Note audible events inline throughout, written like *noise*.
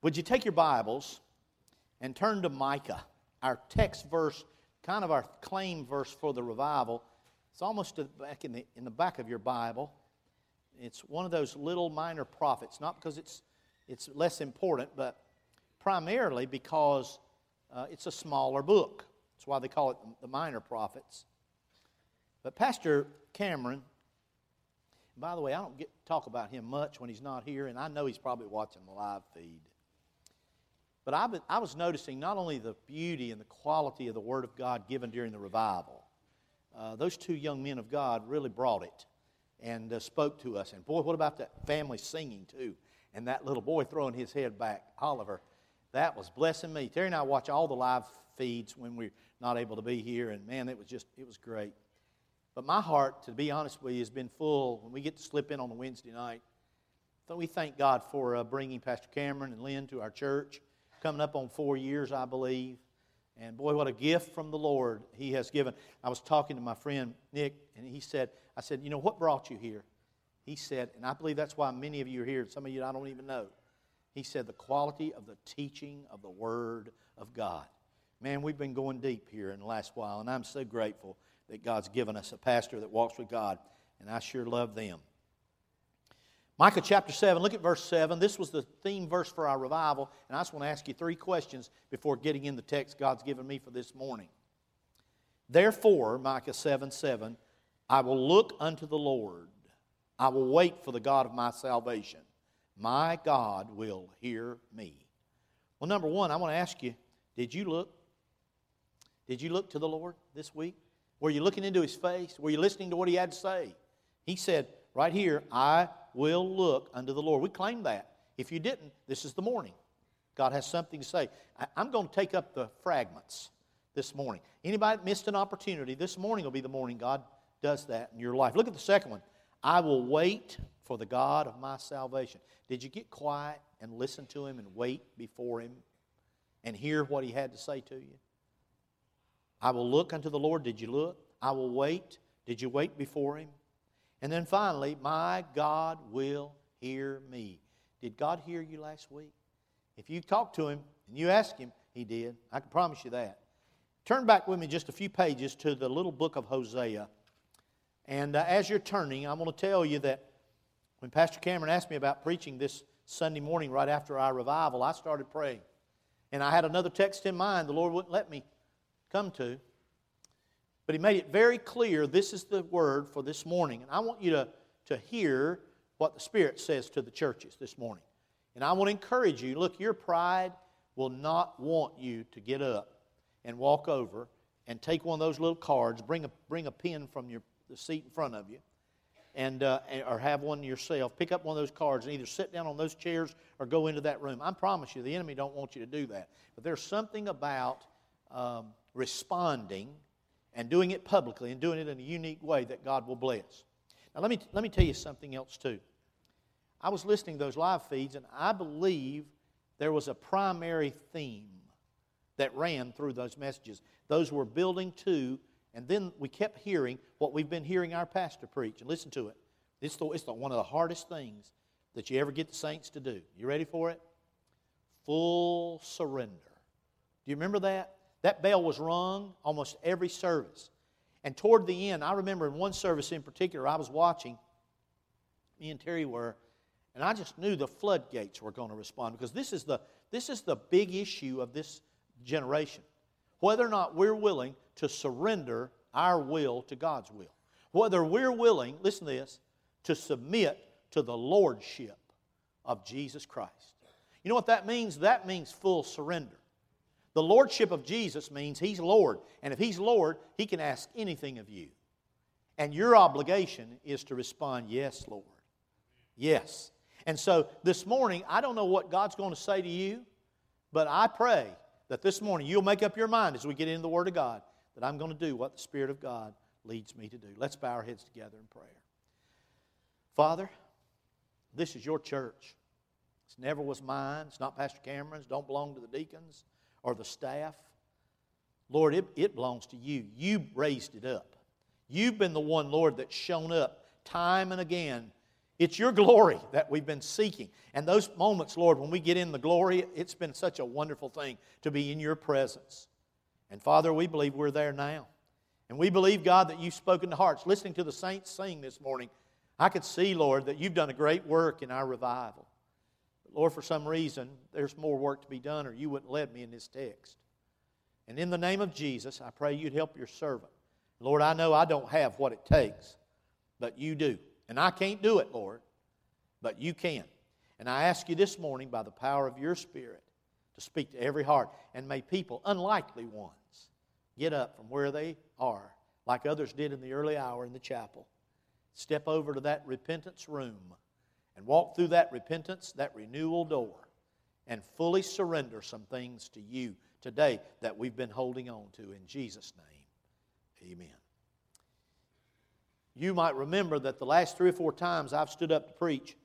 Would you take your Bibles and turn to Micah, our text verse, kind of our claim verse for the revival? It's almost back in the, in the back of your Bible. It's one of those little minor prophets, not because it's, it's less important, but primarily because uh, it's a smaller book. That's why they call it the minor prophets. But Pastor Cameron, by the way, I don't get talk about him much when he's not here, and I know he's probably watching the live feed. But I, I was noticing not only the beauty and the quality of the Word of God given during the revival, uh, those two young men of God really brought it and uh, spoke to us. And boy, what about that family singing too? And that little boy throwing his head back, Oliver. That was blessing me. Terry and I watch all the live feeds when we're not able to be here, and man, it was just, it was great. But my heart, to be honest with you, has been full when we get to slip in on a Wednesday night. So we thank God for uh, bringing Pastor Cameron and Lynn to our church, coming up on four years, I believe. And boy, what a gift from the Lord He has given. I was talking to my friend Nick, and he said, I said, You know, what brought you here? He said, and I believe that's why many of you are here, some of you I don't even know. He said, the quality of the teaching of the Word of God. Man, we've been going deep here in the last while, and I'm so grateful that God's given us a pastor that walks with God, and I sure love them. Micah chapter 7, look at verse 7. This was the theme verse for our revival, and I just want to ask you three questions before getting in the text God's given me for this morning. Therefore, Micah 7 7, I will look unto the Lord, I will wait for the God of my salvation. My God will hear me. Well, number one, I want to ask you did you look? Did you look to the Lord this week? Were you looking into his face? Were you listening to what he had to say? He said, right here, I will look unto the Lord. We claim that. If you didn't, this is the morning. God has something to say. I'm going to take up the fragments this morning. Anybody missed an opportunity, this morning will be the morning God does that in your life. Look at the second one. I will wait for the God of my salvation. Did you get quiet and listen to him and wait before him and hear what he had to say to you? I will look unto the Lord. Did you look? I will wait. Did you wait before Him? And then finally, my God will hear me. Did God hear you last week? If you talked to Him and you asked Him, He did. I can promise you that. Turn back with me just a few pages to the little book of Hosea. And uh, as you're turning, I want to tell you that when Pastor Cameron asked me about preaching this Sunday morning right after our revival, I started praying. And I had another text in mind. The Lord wouldn't let me come to. But he made it very clear this is the word for this morning. And I want you to, to hear what the Spirit says to the churches this morning. And I want to encourage you look, your pride will not want you to get up and walk over and take one of those little cards, bring a, bring a pen from your, the seat in front of you, and, uh, or have one yourself. Pick up one of those cards and either sit down on those chairs or go into that room. I promise you, the enemy don't want you to do that. But there's something about um, responding and doing it publicly and doing it in a unique way that God will bless. Now, let me, let me tell you something else, too. I was listening to those live feeds, and I believe there was a primary theme that ran through those messages. Those were building to, and then we kept hearing what we've been hearing our pastor preach. And listen to it. It's, the, it's the, one of the hardest things that you ever get the saints to do. You ready for it? Full surrender. Do you remember that? That bell was rung almost every service. And toward the end, I remember in one service in particular, I was watching, me and Terry were, and I just knew the floodgates were going to respond because this is the, this is the big issue of this generation. Whether or not we're willing to surrender our will to God's will. Whether we're willing, listen to this, to submit to the lordship of Jesus Christ. You know what that means? That means full surrender. The lordship of Jesus means He's Lord. And if He's Lord, He can ask anything of you. And your obligation is to respond, Yes, Lord. Yes. And so this morning, I don't know what God's going to say to you, but I pray that this morning you'll make up your mind as we get into the Word of God that I'm going to do what the Spirit of God leads me to do. Let's bow our heads together in prayer. Father, this is your church. It never was mine. It's not Pastor Cameron's. Don't belong to the deacons or the staff. Lord, it, it belongs to you. You raised it up. You've been the one, Lord, that's shown up time and again It's your glory that we've been seeking. And those moments, Lord, when we get in the glory, it's been such a wonderful thing to be in your presence. And Father, we believe we're there now. And we believe, God, that you've spoken to hearts. Listening to the saints sing this morning, I could see, Lord, that you've done a great work in our revival. Lord, for some reason, there's more work to be done, or you wouldn't lead me in this text. And in the name of Jesus, I pray you'd help your servant. Lord, I know I don't have what it takes, but you do. And I can't do it, Lord, but you can. And I ask you this morning, by the power of your Spirit, to speak to every heart. And may people, unlikely ones, get up from where they are, like others did in the early hour in the chapel. Step over to that repentance room and walk through that repentance, that renewal door, and fully surrender some things to you today that we've been holding on to. In Jesus' name, amen. You might remember that the last three or four times I've stood up to preach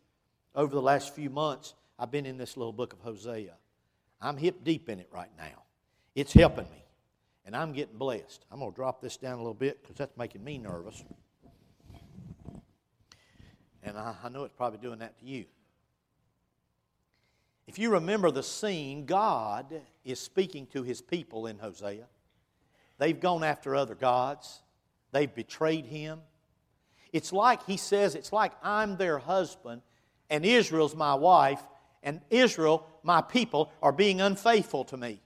over the last few months, I've been in this little book of Hosea. I'm hip deep in it right now. It's helping me, and I'm getting blessed. I'm going to drop this down a little bit because that's making me nervous. And I, I know it's probably doing that to you. If you remember the scene, God is speaking to his people in Hosea. They've gone after other gods, they've betrayed him. It's like, he says, it's like I'm their husband and Israel's my wife, and Israel, my people, are being unfaithful to me.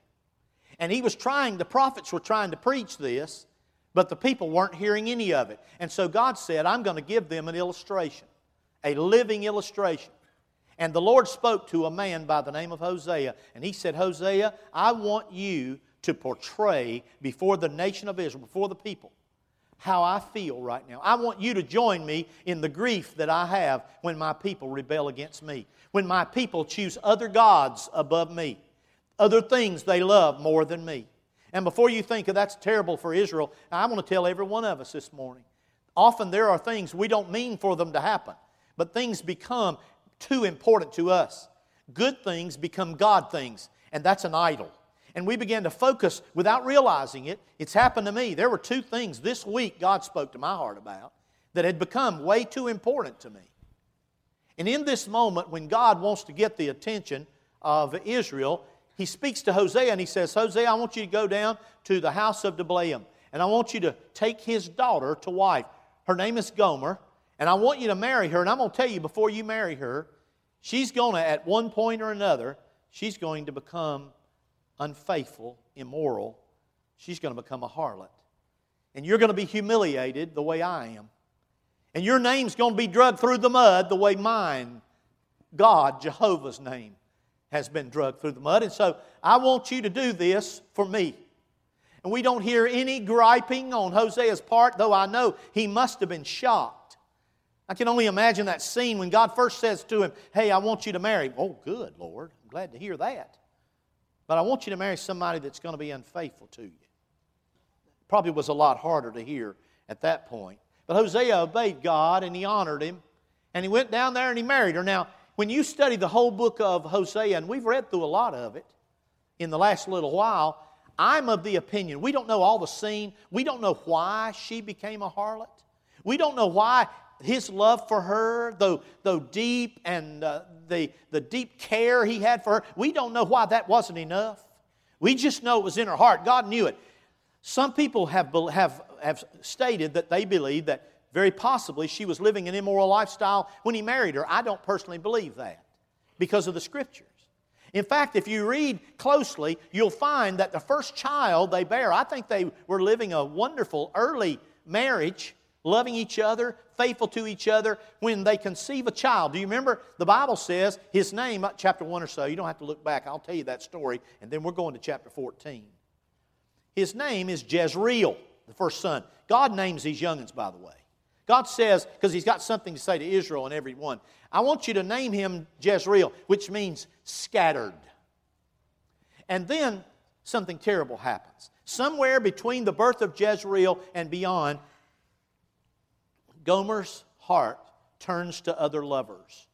And he was trying, the prophets were trying to preach this, but the people weren't hearing any of it. And so God said, I'm going to give them an illustration, a living illustration. And the Lord spoke to a man by the name of Hosea, and he said, Hosea, I want you to portray before the nation of Israel, before the people, how I feel right now. I want you to join me in the grief that I have when my people rebel against me, when my people choose other gods above me, other things they love more than me. And before you think of that's terrible for Israel, I want to tell every one of us this morning. Often there are things we don't mean for them to happen, but things become too important to us. Good things become God things, and that's an idol. And we began to focus without realizing it. It's happened to me. There were two things this week God spoke to my heart about that had become way too important to me. And in this moment, when God wants to get the attention of Israel, he speaks to Hosea and he says, Hosea, I want you to go down to the house of Diblaim, and I want you to take his daughter to wife. Her name is Gomer, and I want you to marry her. And I'm going to tell you before you marry her, she's going to, at one point or another, she's going to become unfaithful, immoral. She's going to become a harlot. And you're going to be humiliated the way I am. And your name's going to be drugged through the mud the way mine, God, Jehovah's name, has been drugged through the mud. And so I want you to do this for me. And we don't hear any griping on Hosea's part, though I know he must have been shocked. I can only imagine that scene when God first says to him, Hey, I want you to marry. Oh, good, Lord. I'm glad to hear that. But I want you to marry somebody that's going to be unfaithful to you. Probably was a lot harder to hear at that point. But Hosea obeyed God and he honored him. And he went down there and he married her. Now, when you study the whole book of Hosea, and we've read through a lot of it in the last little while, I'm of the opinion we don't know all the scene. We don't know why she became a harlot. We don't know why his love for her, though, though deep and uh, the, the deep care he had for her, we don't know why that wasn't enough. We just know it was in her heart. God knew it. Some people have, have, have stated that they believe that very possibly she was living an immoral lifestyle when he married her. I don't personally believe that because of the scriptures. In fact, if you read closely, you'll find that the first child they bear, I think they were living a wonderful early marriage loving each other, faithful to each other when they conceive a child. Do you remember? The Bible says his name, uh, chapter 1 or so, you don't have to look back. I'll tell you that story, and then we're going to chapter 14. His name is Jezreel, the first son. God names these youngins, by the way. God says, because he's got something to say to Israel and every one, I want you to name him Jezreel, which means scattered. And then something terrible happens. Somewhere between the birth of Jezreel and beyond, Gomer's heart turns to other lovers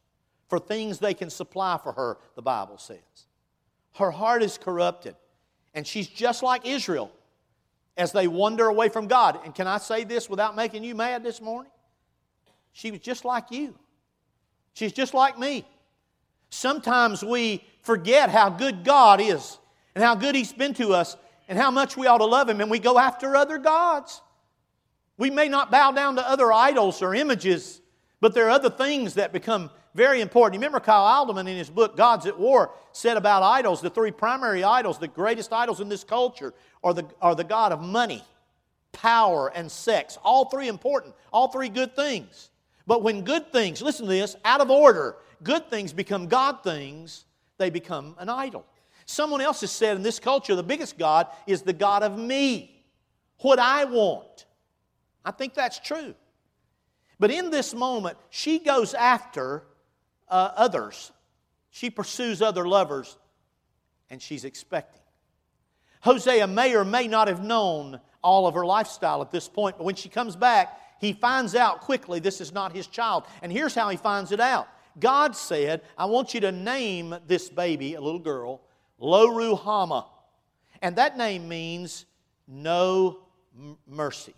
for things they can supply for her, the Bible says. Her heart is corrupted, and she's just like Israel as they wander away from God. And can I say this without making you mad this morning? She was just like you. She's just like me. Sometimes we forget how good God is and how good He's been to us and how much we ought to love Him, and we go after other gods. We may not bow down to other idols or images, but there are other things that become very important. You remember Kyle Idleman in his book, Gods at War, said about idols the three primary idols, the greatest idols in this culture, are the, are the God of money, power, and sex. All three important, all three good things. But when good things, listen to this, out of order, good things become God things, they become an idol. Someone else has said in this culture, the biggest God is the God of me, what I want. I think that's true. But in this moment, she goes after uh, others. She pursues other lovers, and she's expecting. Hosea may or may not have known all of her lifestyle at this point, but when she comes back, he finds out quickly this is not his child. And here's how he finds it out God said, I want you to name this baby, a little girl, Lo And that name means no mercy.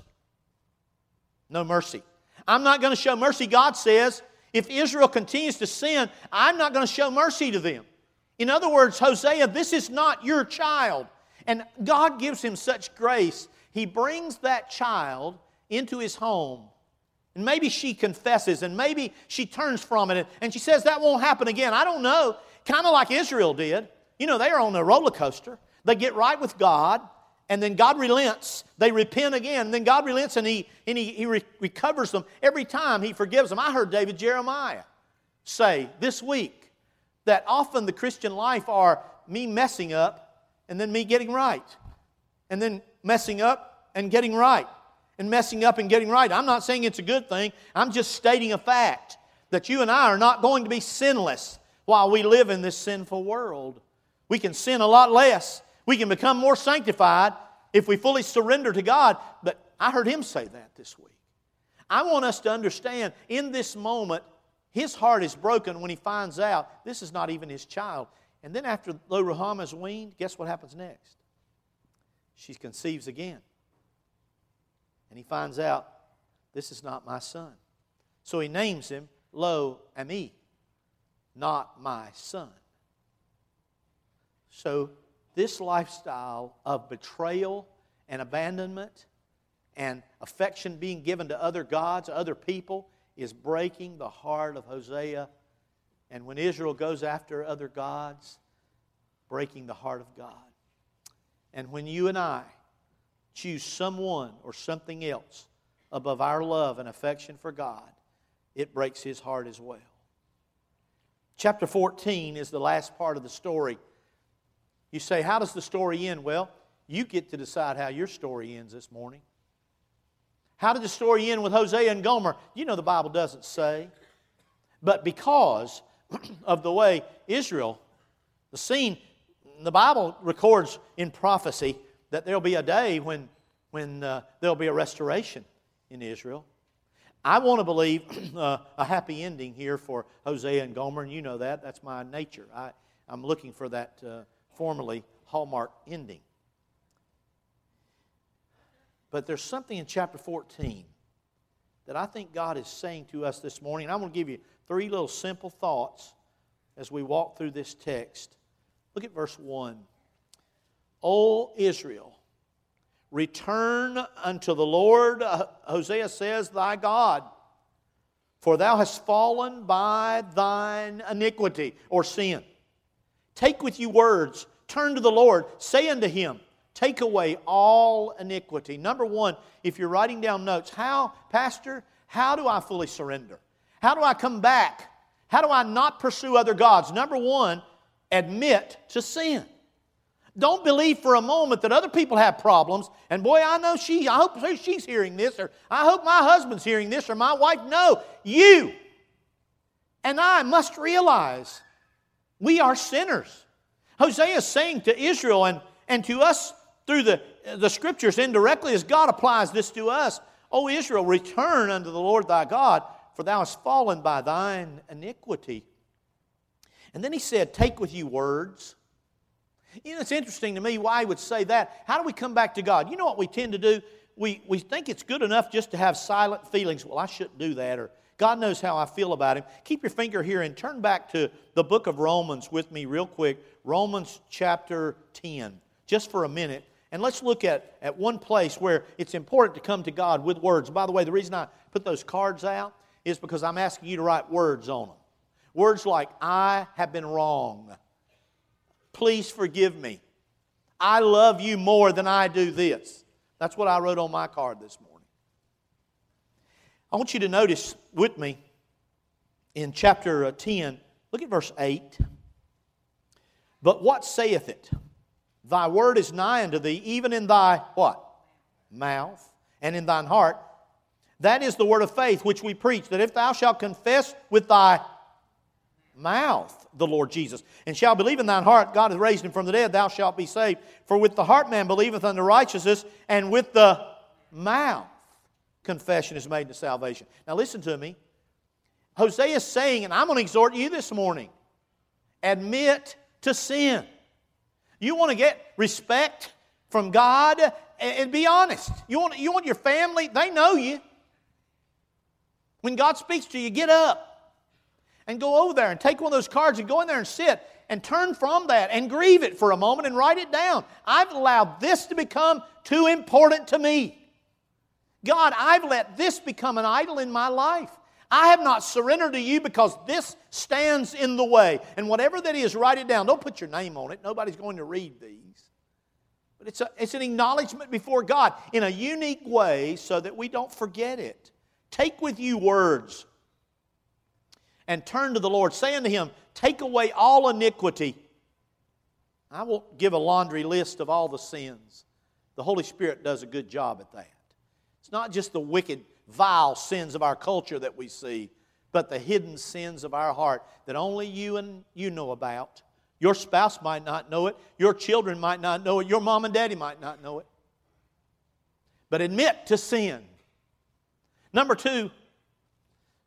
No mercy. I'm not going to show mercy, God says. If Israel continues to sin, I'm not going to show mercy to them. In other words, Hosea, this is not your child. And God gives him such grace. He brings that child into his home. And maybe she confesses and maybe she turns from it and she says that won't happen again. I don't know. Kind of like Israel did. You know, they are on a roller coaster. They get right with God, and then God relents. They repent again, and then God relents and He, and he, he re- recovers them. Every time He forgives them. I heard David Jeremiah say this week that often the Christian life are me messing up and then me getting right, and then messing up and getting right, and messing up and getting right. I'm not saying it's a good thing, I'm just stating a fact that you and I are not going to be sinless while we live in this sinful world. We can sin a lot less. We can become more sanctified if we fully surrender to God. But I heard him say that this week. I want us to understand in this moment, his heart is broken when he finds out this is not even his child. And then after Lo Ruhamah is weaned, guess what happens next? She conceives again. And he finds out this is not my son. So he names him Lo Ami, not my son. So, this lifestyle of betrayal and abandonment and affection being given to other gods, other people, is breaking the heart of Hosea. And when Israel goes after other gods, breaking the heart of God. And when you and I choose someone or something else above our love and affection for God, it breaks his heart as well. Chapter 14 is the last part of the story you say, How does the story end? Well, you get to decide how your story ends this morning. How did the story end with Hosea and Gomer? You know the Bible doesn't say. But because *clears throat* of the way Israel, the scene, the Bible records in prophecy that there'll be a day when, when uh, there'll be a restoration in Israel. I want to believe *clears throat* uh, a happy ending here for Hosea and Gomer, and you know that. That's my nature. I, I'm looking for that uh, formerly Hallmark ending. But there's something in chapter 14 that I think God is saying to us this morning. I'm going to give you three little simple thoughts as we walk through this text. Look at verse 1. O Israel, return unto the Lord, uh, Hosea says, thy God. For thou hast fallen by thine iniquity or sin. Take with you words, turn to the Lord, say unto him, Take away all iniquity. Number one, if you're writing down notes, how, Pastor, how do I fully surrender? How do I come back? How do I not pursue other gods? Number one, admit to sin. Don't believe for a moment that other people have problems. And boy, I know she, I hope she's hearing this, or I hope my husband's hearing this, or my wife. No, you and I must realize we are sinners. Hosea is saying to Israel and, and to us through the, the scriptures indirectly as God applies this to us. O Israel, return unto the Lord thy God, for thou hast fallen by thine iniquity. And then he said, Take with you words. You know, it's interesting to me why he would say that. How do we come back to God? You know what we tend to do? We, we think it's good enough just to have silent feelings. Well, I shouldn't do that, or God knows how I feel about him. Keep your finger here and turn back to the book of Romans with me, real quick. Romans chapter 10, just for a minute. And let's look at, at one place where it's important to come to God with words. By the way, the reason I put those cards out is because I'm asking you to write words on them. Words like, I have been wrong. Please forgive me. I love you more than I do this. That's what I wrote on my card this morning. I want you to notice with me in chapter uh, 10, look at verse 8. But what saith it? Thy word is nigh unto thee, even in thy what? Mouth and in thine heart. That is the word of faith which we preach, that if thou shalt confess with thy mouth the Lord Jesus, and shalt believe in thine heart God hath raised him from the dead, thou shalt be saved. For with the heart man believeth unto righteousness, and with the mouth confession is made to salvation. Now, listen to me. Hosea is saying, and I'm going to exhort you this morning admit to sin. You want to get respect from God and be honest. You want, you want your family, they know you. When God speaks to you, get up and go over there and take one of those cards and go in there and sit and turn from that and grieve it for a moment and write it down. I've allowed this to become too important to me. God, I've let this become an idol in my life. I have not surrendered to you because this stands in the way. And whatever that is, write it down. Don't put your name on it. Nobody's going to read these. But it's, a, it's an acknowledgement before God in a unique way so that we don't forget it. Take with you words and turn to the Lord. saying to him, Take away all iniquity. I won't give a laundry list of all the sins. The Holy Spirit does a good job at that. It's not just the wicked, vile sins of our culture that we see, but the hidden sins of our heart that only you and you know about. Your spouse might not know it. Your children might not know it. Your mom and daddy might not know it. But admit to sin. Number two,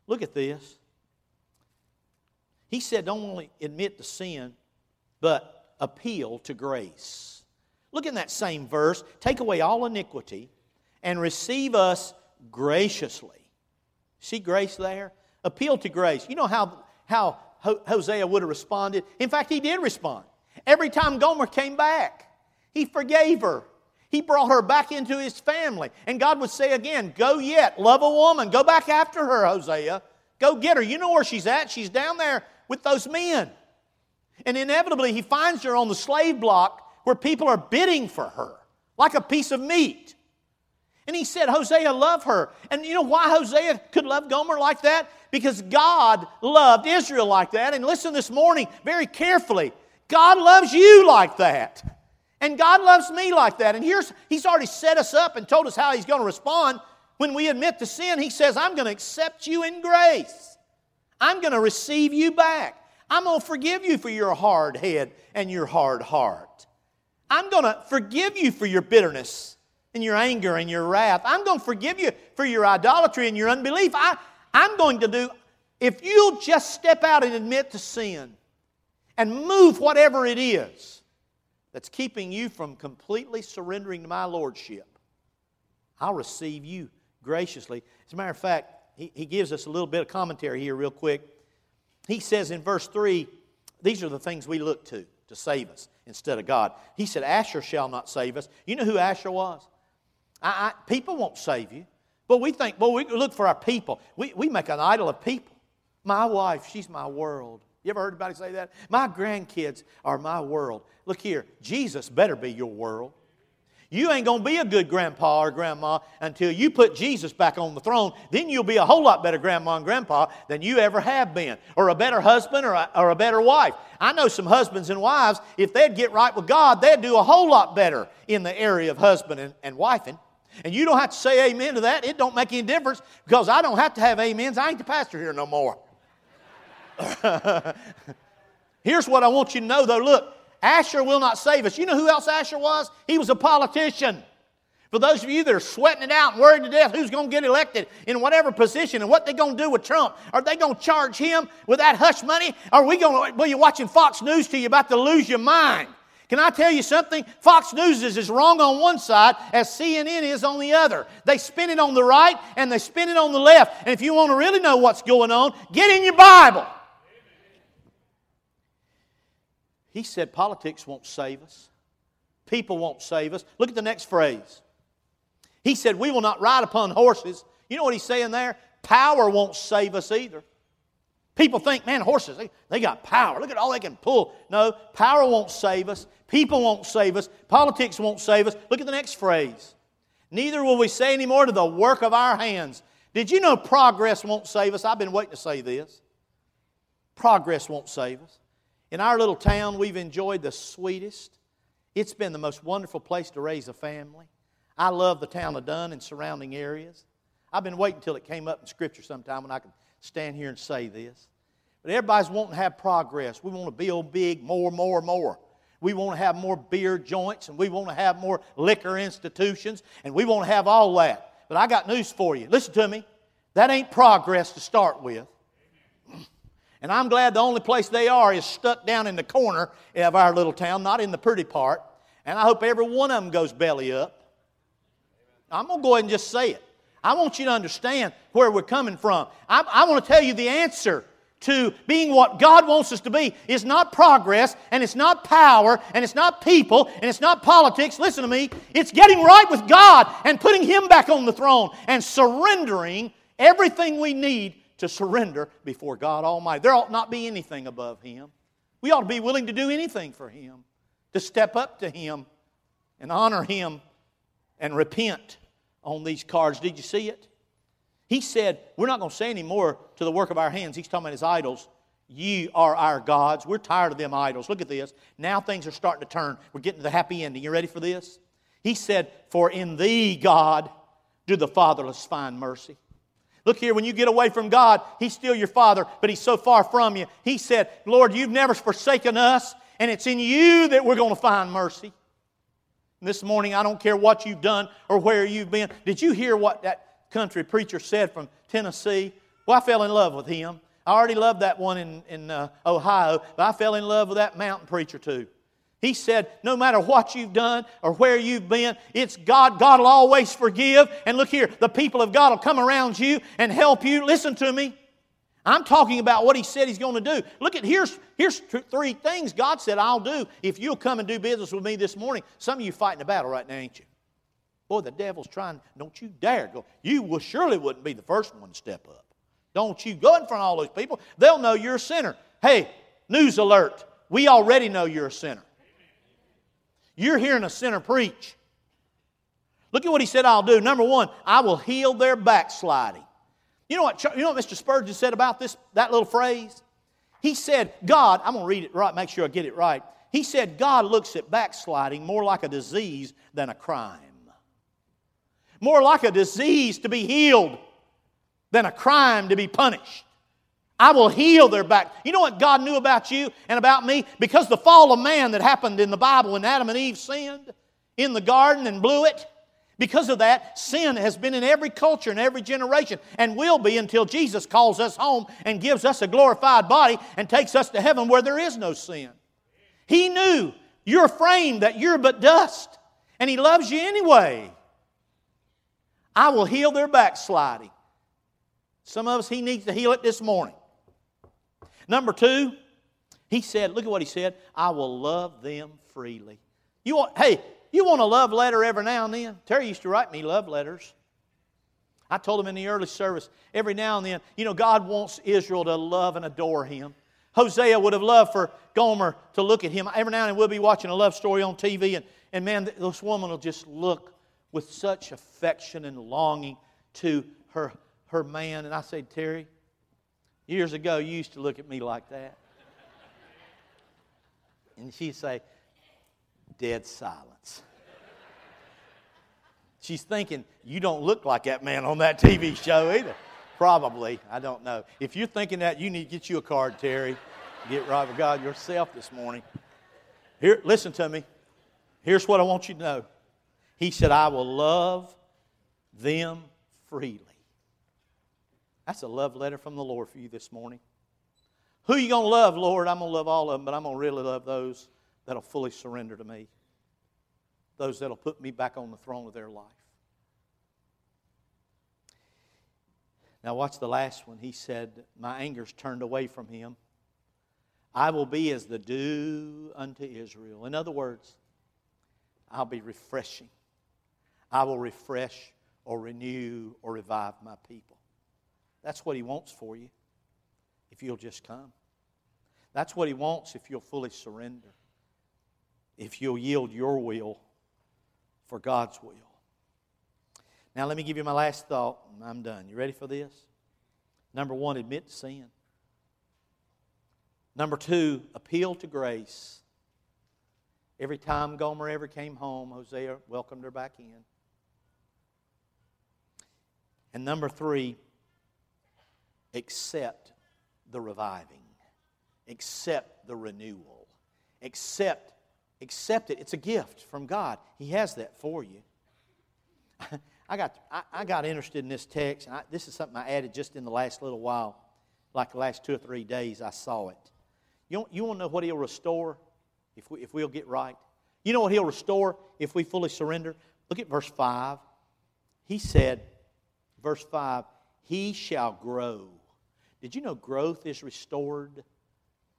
look at this. He said, don't only admit to sin, but appeal to grace. Look in that same verse. Take away all iniquity and receive us graciously. See grace there? Appeal to grace. You know how, how Hosea would have responded? In fact, he did respond. Every time Gomer came back, he forgave her. He brought her back into his family. And God would say again, Go yet, love a woman. Go back after her, Hosea. Go get her. You know where she's at. She's down there with those men. And inevitably, he finds her on the slave block where people are bidding for her, like a piece of meat. And he said, Hosea, love her. And you know why Hosea could love Gomer like that? Because God loved Israel like that. And listen this morning very carefully God loves you like that. And God loves me like that. And here's, He's already set us up and told us how He's going to respond. When we admit to sin, He says, I'm going to accept you in grace. I'm going to receive you back. I'm going to forgive you for your hard head and your hard heart. I'm going to forgive you for your bitterness and your anger and your wrath. I'm going to forgive you for your idolatry and your unbelief. I, I'm going to do, if you'll just step out and admit to sin and move whatever it is that's keeping you from completely surrendering to my lordship, I'll receive you graciously. As a matter of fact, he, he gives us a little bit of commentary here, real quick. He says in verse 3 these are the things we look to to save us instead of God. He said, Asshur shall not save us. You know who Asshur was? I, I, people won't save you. But we think, well, we look for our people. We, we make an idol of people. My wife, she's my world. You ever heard anybody say that? My grandkids are my world. Look here, Jesus better be your world. You ain't going to be a good grandpa or grandma until you put Jesus back on the throne. Then you'll be a whole lot better grandma and grandpa than you ever have been, or a better husband or a, or a better wife. I know some husbands and wives, if they'd get right with God, they'd do a whole lot better in the area of husband and, and wifing. And you don't have to say amen to that. It don't make any difference because I don't have to have amens. I ain't the pastor here no more. *laughs* Here's what I want you to know though. Look, Asshur will not save us. You know who else Asshur was? He was a politician. For those of you that are sweating it out and worried to death who's going to get elected in whatever position and what they're going to do with Trump, are they going to charge him with that hush money? Are we going to, well, you're watching Fox News till you're about to lose your mind? Can I tell you something? Fox News is as wrong on one side as CNN is on the other. They spin it on the right and they spin it on the left. And if you want to really know what's going on, get in your Bible. He said politics won't save us, people won't save us. Look at the next phrase. He said, We will not ride upon horses. You know what he's saying there? Power won't save us either. People think, man, horses, they, they got power. Look at all they can pull. No, power won't save us. People won't save us. Politics won't save us. Look at the next phrase. Neither will we say anymore to the work of our hands. Did you know progress won't save us? I've been waiting to say this. Progress won't save us. In our little town, we've enjoyed the sweetest. It's been the most wonderful place to raise a family. I love the town of Dunn and surrounding areas. I've been waiting until it came up in Scripture sometime when I could stand here and say this. But everybody's wanting to have progress. We want to build big, more, more, more. We want to have more beer joints and we want to have more liquor institutions and we want to have all that. But I got news for you. Listen to me. That ain't progress to start with. *clears throat* And I'm glad the only place they are is stuck down in the corner of our little town, not in the pretty part. And I hope every one of them goes belly up. I'm going to go ahead and just say it. I want you to understand where we're coming from. I, I want to tell you the answer to being what God wants us to be is not progress, and it's not power, and it's not people, and it's not politics. Listen to me. It's getting right with God and putting Him back on the throne and surrendering everything we need to surrender before God Almighty. There ought not be anything above Him. We ought to be willing to do anything for Him, to step up to Him and honor Him and repent on these cards. Did you see it? He said, We're not going to say any more to the work of our hands. He's talking about his idols. Ye are our gods. We're tired of them idols. Look at this. Now things are starting to turn. We're getting to the happy ending. You ready for this? He said, For in thee, God, do the fatherless find mercy. Look here, when you get away from God, He's still your Father, but He's so far from you. He said, Lord, you've never forsaken us, and it's in you that we're going to find mercy. This morning, I don't care what you've done or where you've been. Did you hear what that country preacher said from Tennessee. Well, I fell in love with him. I already loved that one in, in uh, Ohio, but I fell in love with that mountain preacher too. He said, no matter what you've done or where you've been, it's God. God will always forgive. And look here, the people of God will come around you and help you. Listen to me. I'm talking about what he said he's going to do. Look at here's here's three things God said I'll do if you'll come and do business with me this morning. Some of you fighting a battle right now, ain't you? Boy, the devil's trying, don't you dare go. You will surely wouldn't be the first one to step up. Don't you go in front of all those people. They'll know you're a sinner. Hey, news alert. We already know you're a sinner. You're hearing a sinner preach. Look at what he said I'll do. Number one, I will heal their backsliding. You know what, you know what Mr. Spurgeon said about this, that little phrase? He said, God, I'm going to read it right, make sure I get it right. He said, God looks at backsliding more like a disease than a crime more like a disease to be healed than a crime to be punished. I will heal their back. You know what God knew about you and about me? Because the fall of man that happened in the Bible when Adam and Eve sinned in the garden and blew it, because of that, sin has been in every culture and every generation and will be until Jesus calls us home and gives us a glorified body and takes us to heaven where there is no sin. He knew you're that you're but dust, and He loves you anyway. I will heal their backsliding. Some of us, He needs to heal it this morning. Number two, He said, look at what He said, I will love them freely. You want, hey, you want a love letter every now and then? Terry used to write me love letters. I told him in the early service, every now and then, you know, God wants Israel to love and adore Him. Hosea would have loved for Gomer to look at him. Every now and then we'll be watching a love story on TV, and, and man, this woman will just look with such affection and longing to her, her man. And I said, Terry, years ago you used to look at me like that. And she'd say, dead silence. She's thinking, you don't look like that man on that TV show either. Probably. I don't know. If you're thinking that, you need to get you a card, Terry. Get right with God yourself this morning. Here, listen to me. Here's what I want you to know. He said, I will love them freely. That's a love letter from the Lord for you this morning. Who are you going to love, Lord? I'm going to love all of them, but I'm going to really love those that'll fully surrender to me, those that'll put me back on the throne of their life. Now, watch the last one. He said, My anger's turned away from him. I will be as the dew unto Israel. In other words, I'll be refreshing. I will refresh or renew or revive my people. That's what He wants for you if you'll just come. That's what He wants if you'll fully surrender, if you'll yield your will for God's will. Now, let me give you my last thought, and I'm done. You ready for this? Number one, admit sin. Number two, appeal to grace. Every time Gomer ever came home, Hosea welcomed her back in. And number three, accept the reviving, accept the renewal, accept, accept it. It's a gift from God. He has that for you. *laughs* I got, I, I, got interested in this text, and I, this is something I added just in the last little while, like the last two or three days. I saw it. You, you want to know what He'll restore if, we, if we'll get right? You know what He'll restore if we fully surrender? Look at verse 5. He said, verse 5, He shall grow. Did you know growth is restored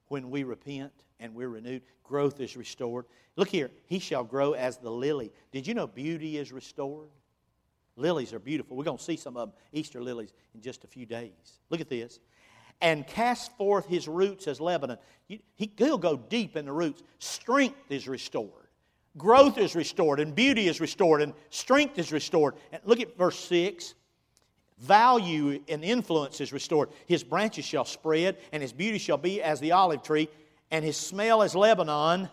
when we repent and we're renewed? Growth is restored. Look here, He shall grow as the lily. Did you know beauty is restored? Lilies are beautiful. We're going to see some of them, Easter lilies, in just a few days. Look at this. And cast forth his roots as Lebanon. He'll go deep in the roots. Strength is restored. Growth is restored, and beauty is restored, and strength is restored. And look at verse 6 value and influence is restored. His branches shall spread, and his beauty shall be as the olive tree, and his smell as Lebanon.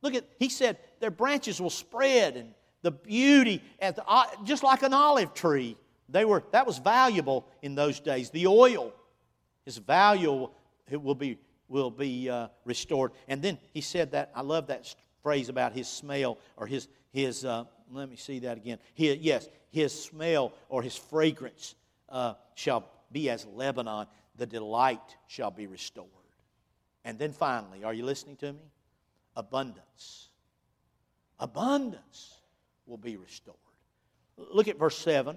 Look at, he said, their branches will spread, and the beauty, at the, just like an olive tree. They were, that was valuable in those days. The oil is valuable, it will be, will be uh, restored. And then he said that, I love that phrase about his smell or his, his uh, let me see that again. His, yes, his smell or his fragrance uh, shall be as Lebanon. The delight shall be restored. And then finally, are you listening to me? Abundance. Abundance will be restored. Look at verse 7.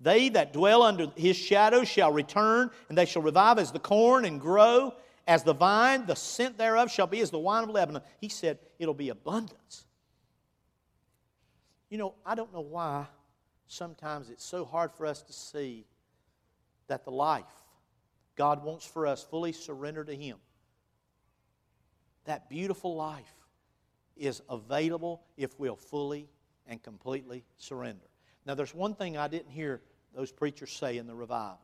They that dwell under his shadow shall return, and they shall revive as the corn and grow as the vine. The scent thereof shall be as the wine of Lebanon. He said it'll be abundance. You know, I don't know why sometimes it's so hard for us to see that the life God wants for us fully surrender to Him. That beautiful life is available if we'll fully and completely surrender. Now, there's one thing I didn't hear those preachers say in the revival,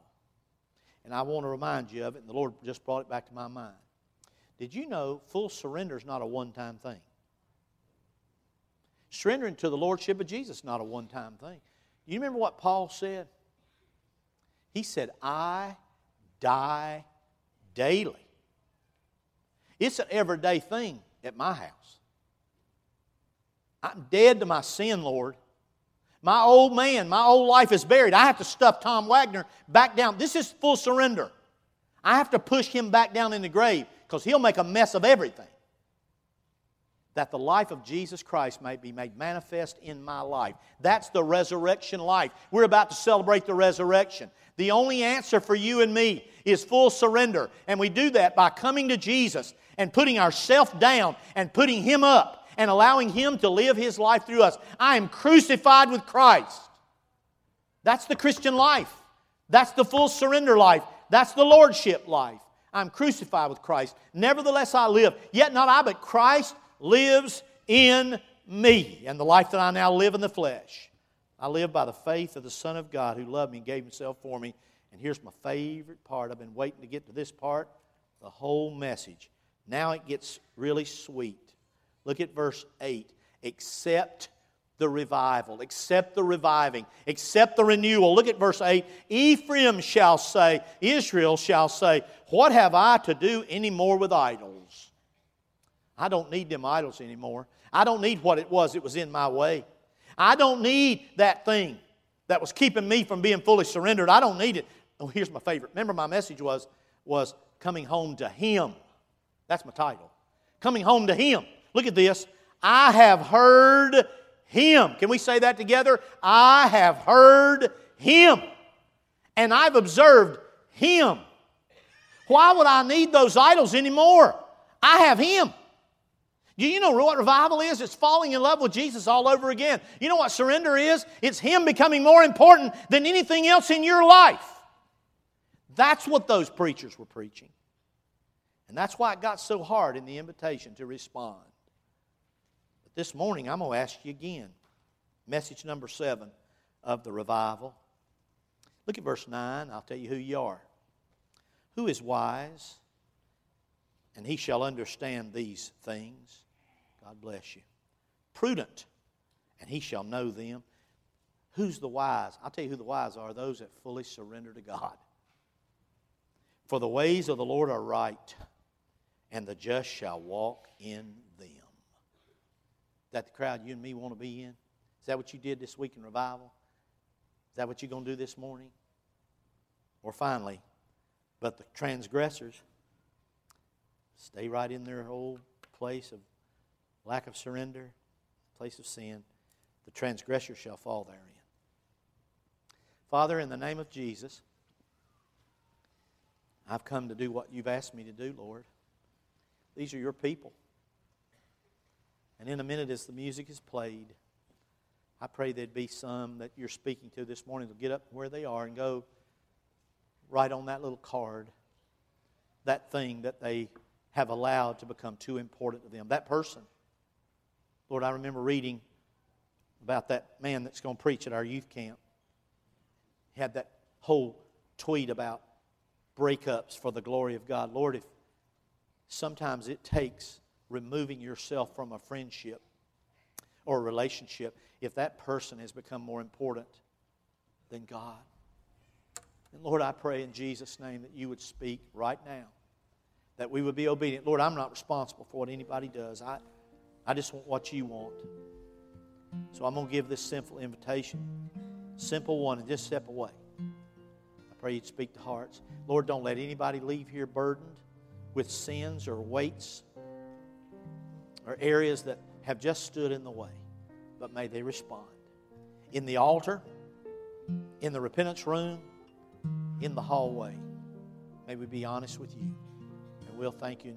and I want to remind you of it, and the Lord just brought it back to my mind. Did you know full surrender is not a one time thing? Surrendering to the Lordship of Jesus is not a one time thing. You remember what Paul said? He said, I die daily. It's an everyday thing at my house. I'm dead to my sin, Lord. My old man, my old life is buried. I have to stuff Tom Wagoner back down. This is full surrender. I have to push him back down in the grave because he'll make a mess of everything. That the life of Jesus Christ may be made manifest in my life. That's the resurrection life. We're about to celebrate the resurrection. The only answer for you and me is full surrender. And we do that by coming to Jesus and putting ourselves down and putting Him up and allowing Him to live His life through us. I am crucified with Christ. That's the Christian life. That's the full surrender life. That's the Lordship life. I'm crucified with Christ. Nevertheless, I live. Yet not I, but Christ lives in me. And the life that I now live in the flesh, I live by the faith of the Son of God who loved me and gave himself for me. And here's my favorite part. I've been waiting to get to this part, the whole message. Now it gets really sweet. Look at verse 8. Accept the revival, accept the reviving, accept the renewal. Look at verse 8. Ephraim shall say, Israel shall say, What have I to do any more with idols? I don't need them idols anymore. I don't need what it was that was in my way. I don't need that thing that was keeping me from being fully surrendered. I don't need it. Oh, here's my favorite. Remember, my message was, was coming home to Him. That's my title Coming home to Him. Look at this. I have heard Him. Can we say that together? I have heard Him. And I've observed Him. Why would I need those idols anymore? I have Him. Do you know what revival is? It's falling in love with Jesus all over again. You know what surrender is? It's Him becoming more important than anything else in your life. That's what those preachers were preaching. And that's why it got so hard in the invitation to respond. But this morning, I'm going to ask you again. Message number seven of the revival. Look at verse 9. I'll tell you who you are. Who is wise? And he shall understand these things. God bless you. Prudent, and he shall know them. Who's the wise? I'll tell you who the wise are those that fully surrender to God. For the ways of the Lord are right, and the just shall walk in them. Is that the crowd you and me want to be in? Is that what you did this week in revival? Is that what you're going to do this morning? Or finally, but the transgressors stay right in their old place of lack of surrender, place of sin, the transgressor shall fall therein. Father, in the name of Jesus, I've come to do what you've asked me to do, Lord. These are your people. And in a minute, as the music is played, I pray there'd be some that you're speaking to this morning to get up where they are and go write on that little card that thing that they have allowed to become too important to them. That person Lord, I remember reading about that man that's going to preach at our youth camp. He had that whole tweet about breakups for the glory of God. Lord, if sometimes it takes removing yourself from a friendship or a relationship if that person has become more important than God. And Lord, I pray in Jesus' name that you would speak right now, that we would be obedient. Lord, I'm not responsible for what anybody does. I, I just want what you want. So I'm going to give this simple invitation. Simple one, and just step away. I pray you'd speak to hearts. Lord, don't let anybody leave here burdened with sins or weights or areas that have just stood in the way, but may they respond. In the altar, in the repentance room, in the hallway, may we be honest with you. And we'll thank you in Jesus'